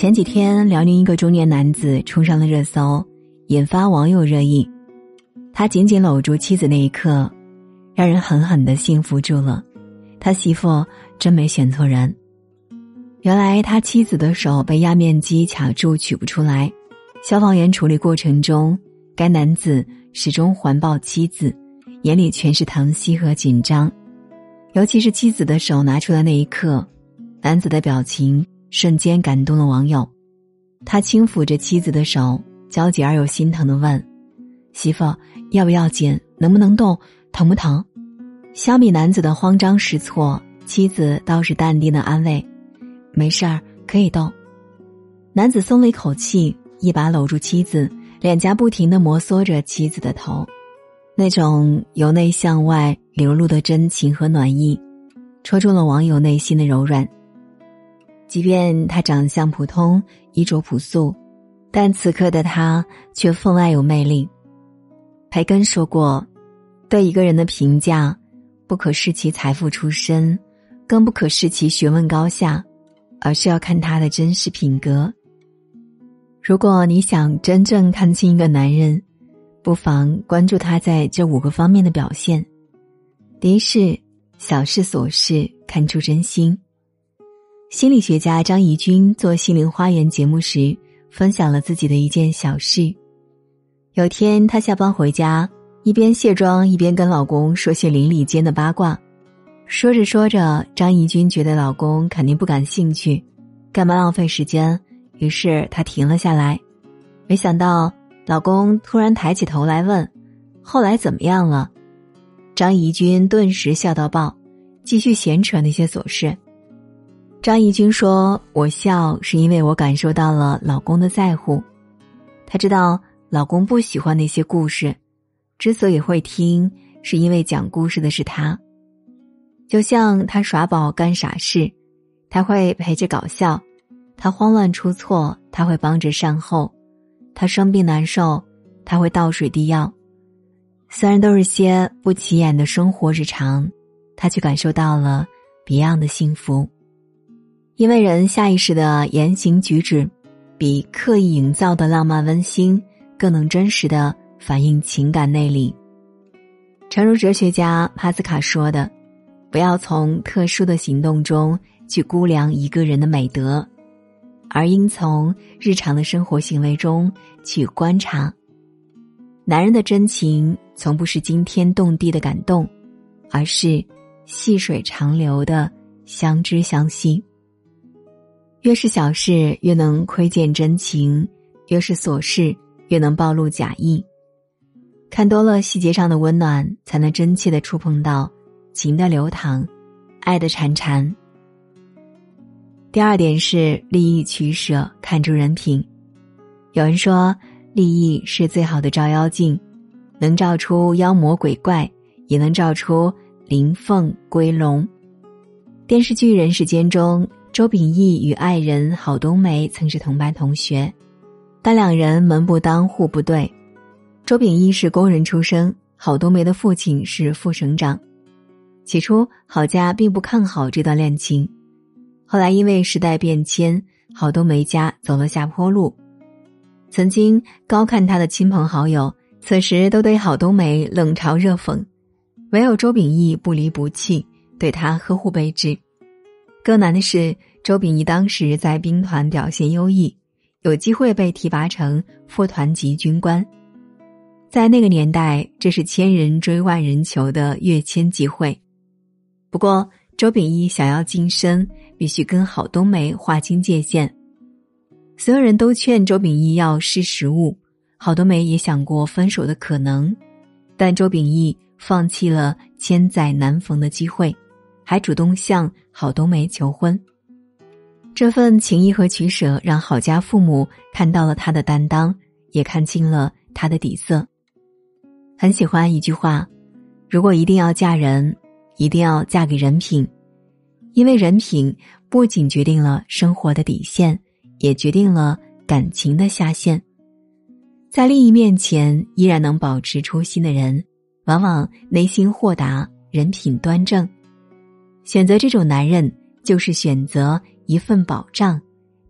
前几天，辽宁一个中年男子冲上了热搜，引发网友热议。他紧紧搂住妻子那一刻，让人狠狠的幸福住了。他媳妇真没选错人。原来他妻子的手被压面机卡住，取不出来。消防员处理过程中，该男子始终环抱妻子，眼里全是疼惜和紧张。尤其是妻子的手拿出来那一刻，男子的表情瞬间感动了网友。他轻抚着妻子的手，焦急而又心疼的问：“媳妇，要不要紧？能不能动？疼不疼？”相比男子的慌张失措，妻子倒是淡定的安慰：“没事儿，可以动。”男子松了一口气，一把搂住妻子，脸颊不停的摩挲着妻子的头。那种由内向外流露的真情和暖意，戳中了网友内心的柔软。即便他长相普通、衣着朴素，但此刻的他却分外有魅力。培根说过：“对一个人的评价，不可视其财富出身，更不可视其学问高下，而是要看他的真实品格。”如果你想真正看清一个男人，不妨关注他在这五个方面的表现。第一是小事琐事看出真心。心理学家张怡君做《心灵花园》节目时，分享了自己的一件小事。有天，她下班回家，一边卸妆一边跟老公说些邻里间的八卦。说着说着，张怡君觉得老公肯定不感兴趣，干嘛浪费时间？于是她停了下来。没想到。老公突然抬起头来问：“后来怎么样了？”张怡君顿时笑到爆，继续闲扯那些琐事。张怡君说：“我笑是因为我感受到了老公的在乎。他知道老公不喜欢那些故事，之所以会听，是因为讲故事的是他。就像他耍宝干傻事，他会陪着搞笑；他慌乱出错，他会帮着善后。”他生病难受，他会倒水递药。虽然都是些不起眼的生活日常，他却感受到了别样的幸福。因为人下意识的言行举止，比刻意营造的浪漫温馨更能真实的反映情感内里。诚如哲学家帕斯卡说的：“不要从特殊的行动中去估量一个人的美德。”而应从日常的生活行为中去观察。男人的真情从不是惊天动地的感动，而是细水长流的相知相惜。越是小事，越能窥见真情；越是琐事，越能暴露假意。看多了细节上的温暖，才能真切的触碰到情的流淌，爱的潺潺。第二点是利益取舍，看出人品。有人说，利益是最好的照妖镜，能照出妖魔鬼怪，也能照出灵凤归龙。电视剧《人世间》中，周秉义与爱人郝冬梅曾是同班同学，但两人门不当户不对。周秉义是工人出身，郝冬梅的父亲是副省长。起初，郝家并不看好这段恋情。后来因为时代变迁，郝冬梅家走了下坡路。曾经高看他的亲朋好友，此时都对郝冬梅冷嘲热讽，唯有周秉义不离不弃，对他呵护备至。更难的是，周秉义当时在兵团表现优异，有机会被提拔成副团级军官。在那个年代，这是千人追万人求的跃迁机会。不过，周秉义想要晋升。必须跟郝冬梅划清界限。所有人都劝周秉义要识时务，郝冬梅也想过分手的可能，但周秉义放弃了千载难逢的机会，还主动向郝冬梅求婚。这份情谊和取舍让郝家父母看到了他的担当，也看清了他的底色。很喜欢一句话：如果一定要嫁人，一定要嫁给人品。因为人品不仅决定了生活的底线，也决定了感情的下限。在利益面前依然能保持初心的人，往往内心豁达，人品端正。选择这种男人，就是选择一份保障，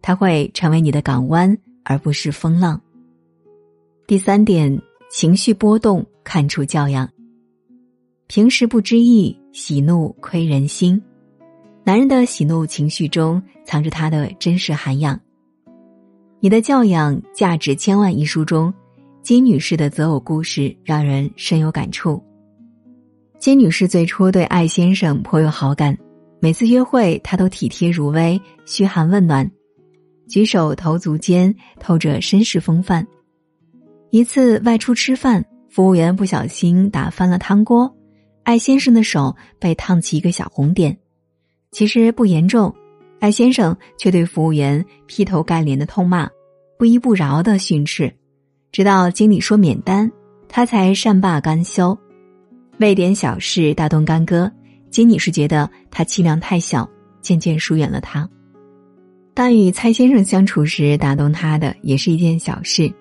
他会成为你的港湾，而不是风浪。第三点，情绪波动看出教养。平时不知意，喜怒亏人心。男人的喜怒情绪中藏着他的真实涵养。你的教养价值千万一书中，金女士的择偶故事让人深有感触。金女士最初对艾先生颇有好感，每次约会她都体贴入微、嘘寒问暖，举手投足间透着绅士风范。一次外出吃饭，服务员不小心打翻了汤锅，艾先生的手被烫起一个小红点，其实不严重。艾先生却对服务员劈头盖脸的痛骂，不依不饶的训斥，直到经理说免单，他才善罢甘休。为点小事大动干戈，金女士觉得他气量太小，渐渐疏远了他。但与蔡先生相处时，打动他的也是一件小事。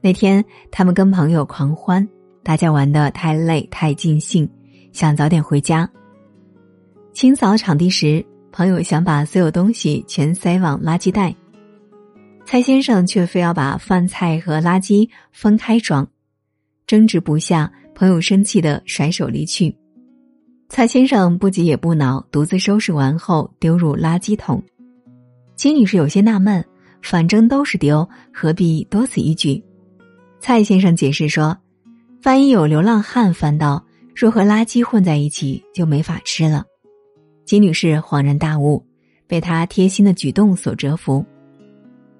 那天他们跟朋友狂欢，大家玩的太累太尽兴，想早点回家。清扫场地时。朋友想把所有东西全塞往垃圾袋，蔡先生却非要把饭菜和垃圾分开装，争执不下，朋友生气的甩手离去。蔡先生不急也不恼，独自收拾完后丢入垃圾桶。金女士有些纳闷，反正都是丢，何必多此一举？蔡先生解释说，万一有流浪汉翻到，若和垃圾混在一起，就没法吃了。金女士恍然大悟，被他贴心的举动所折服。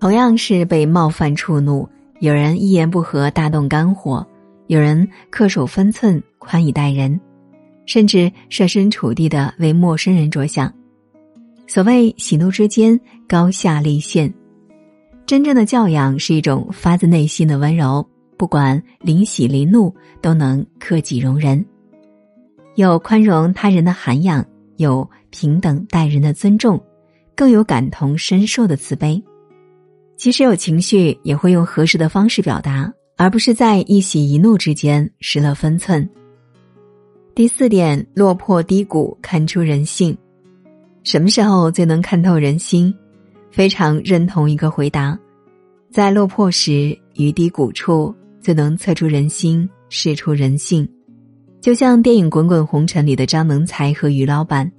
同样是被冒犯触怒，有人一言不合大动肝火，有人恪守分寸宽以待人，甚至设身处地的为陌生人着想。所谓喜怒之间高下立现，真正的教养是一种发自内心的温柔，不管临喜临怒都能克己容人，有宽容他人的涵养。有平等待人的尊重，更有感同身受的慈悲。即使有情绪，也会用合适的方式表达，而不是在一喜一怒之间失了分寸。第四点，落魄低谷看出人性。什么时候最能看透人心？非常认同一个回答：在落魄时与低谷处，最能测出人心，试出人性。就像电影《滚滚红尘》里的张能才和于老板，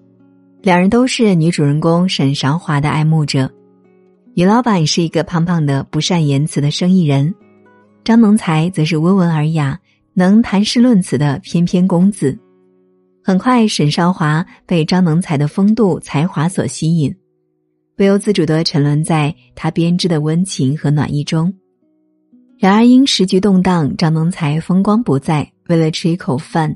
两人都是女主人公沈韶华的爱慕者。于老板是一个胖胖的、不善言辞的生意人，张能才则是温文尔雅、能谈诗论词的翩翩公子。很快，沈韶华被张能才的风度、才华所吸引，不由自主的沉沦在他编织的温情和暖意中。然而，因时局动荡，张能才风光不再。为了吃一口饭，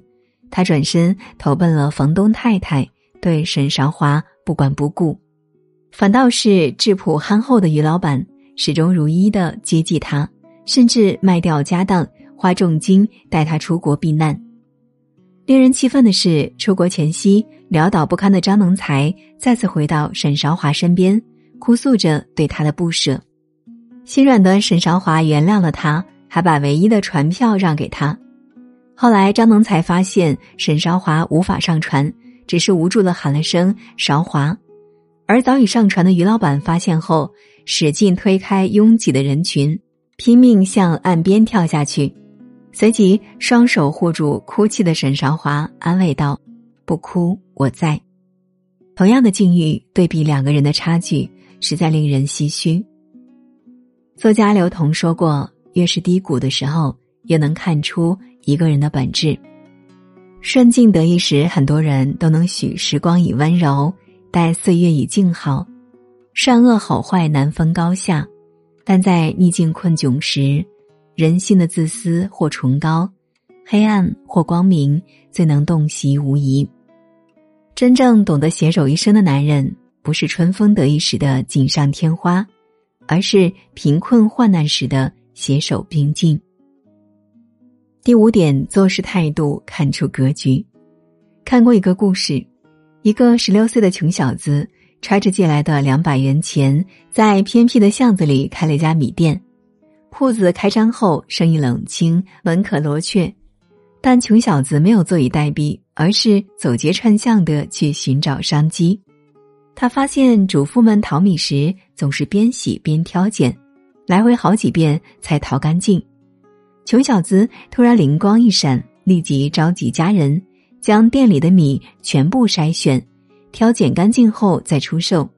他转身投奔了房东太太，对沈韶华不管不顾，反倒是质朴憨厚的于老板始终如一的接济他，甚至卖掉家当，花重金带他出国避难。令人气愤的是，出国前夕潦倒不堪的张能才再次回到沈韶华身边，哭诉着对他的不舍。心软的沈韶华原谅了他，还把唯一的船票让给他。后来，张能才发现沈韶华无法上船，只是无助的喊了声“韶华”，而早已上船的于老板发现后，使劲推开拥挤的人群，拼命向岸边跳下去，随即双手护住哭泣的沈韶华，安慰道：“不哭，我在。”同样的境遇，对比两个人的差距，实在令人唏嘘。作家刘同说过：“越是低谷的时候，越能看出。”一个人的本质，顺境得意时，很多人都能许时光以温柔，待岁月以静好，善恶好坏难分高下。但在逆境困窘时，人性的自私或崇高，黑暗或光明，最能洞悉无疑。真正懂得携手一生的男人，不是春风得意时的锦上添花，而是贫困患难时的携手并进。第五点，做事态度看出格局。看过一个故事，一个十六岁的穷小子揣着借来的两百元钱，在偏僻的巷子里开了一家米店。铺子开张后，生意冷清，门可罗雀。但穷小子没有坐以待毙，而是走街串巷的去寻找商机。他发现主妇们淘米时总是边洗边挑拣，来回好几遍才淘干净。穷小子突然灵光一闪，立即召集家人，将店里的米全部筛选、挑拣干净后再出售。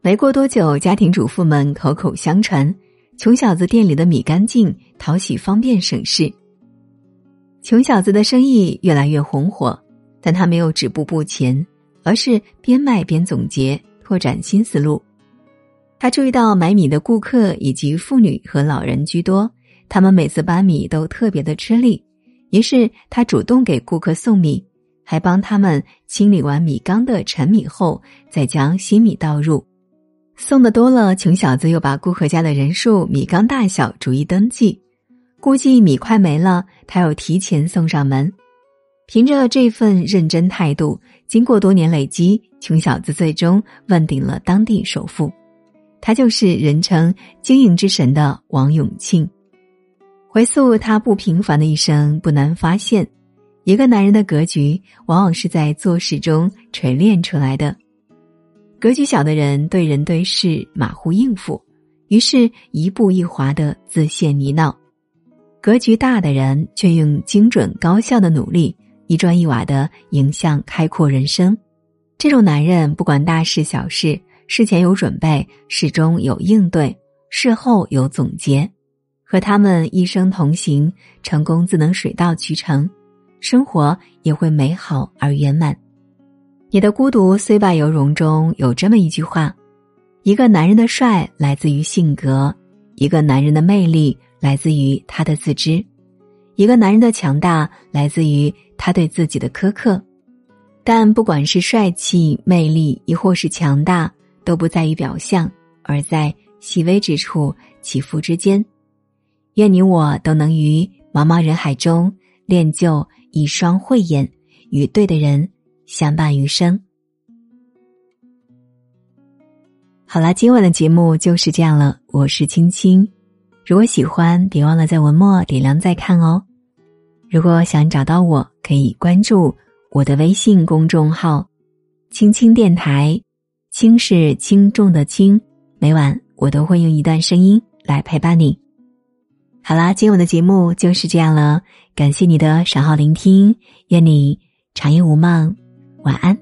没过多久，家庭主妇们口口相传，穷小子店里的米干净、淘洗方便、省事。穷小子的生意越来越红火，但他没有止步不前，而是边卖边总结，拓展新思路。他注意到买米的顾客以及妇女和老人居多，他们每次搬米都特别的吃力，于是他主动给顾客送米，还帮他们清理完米缸的陈米后，再将新米倒入。送的多了，穷小子又把顾客家的人数、米缸大小逐一登记。估计米快没了，他又提前送上门。凭着这份认真态度，经过多年累积，穷小子最终问鼎了当地首富。他就是人称“经营之神”的王永庆。回溯他不平凡的一生，不难发现，一个男人的格局往往是在做事中锤炼出来的。格局小的人对人对事马虎应付，于是一步一滑的自陷泥淖。格局大的人却用精准高效的努力，一砖一瓦的迎向开阔人生。这种男人不管大事小事，事前有准备，事中有应对，事后有总结。和他们一生同行，成功自能水到渠成，生活也会美好而圆满。你的孤独虽败犹荣中有这么一句话：一个男人的帅来自于性格，一个男人的魅力。来自于他的自知，一个男人的强大来自于他对自己的苛刻。但不管是帅气、魅力，亦或是强大，都不在于表象，而在细微之处、起伏之间。愿你我都能于茫茫人海中练就一双慧眼，与对的人相伴余生。好了，今晚的节目就是这样了。我是青青。如果喜欢，别忘了在文末点亮再看哦。如果想找到我，可以关注我的微信公众号“青青电台”，轻是轻重的轻。每晚我都会用一段声音来陪伴你。好啦，今晚的节目就是这样了，感谢你的守候聆听，愿你长夜无梦，晚安。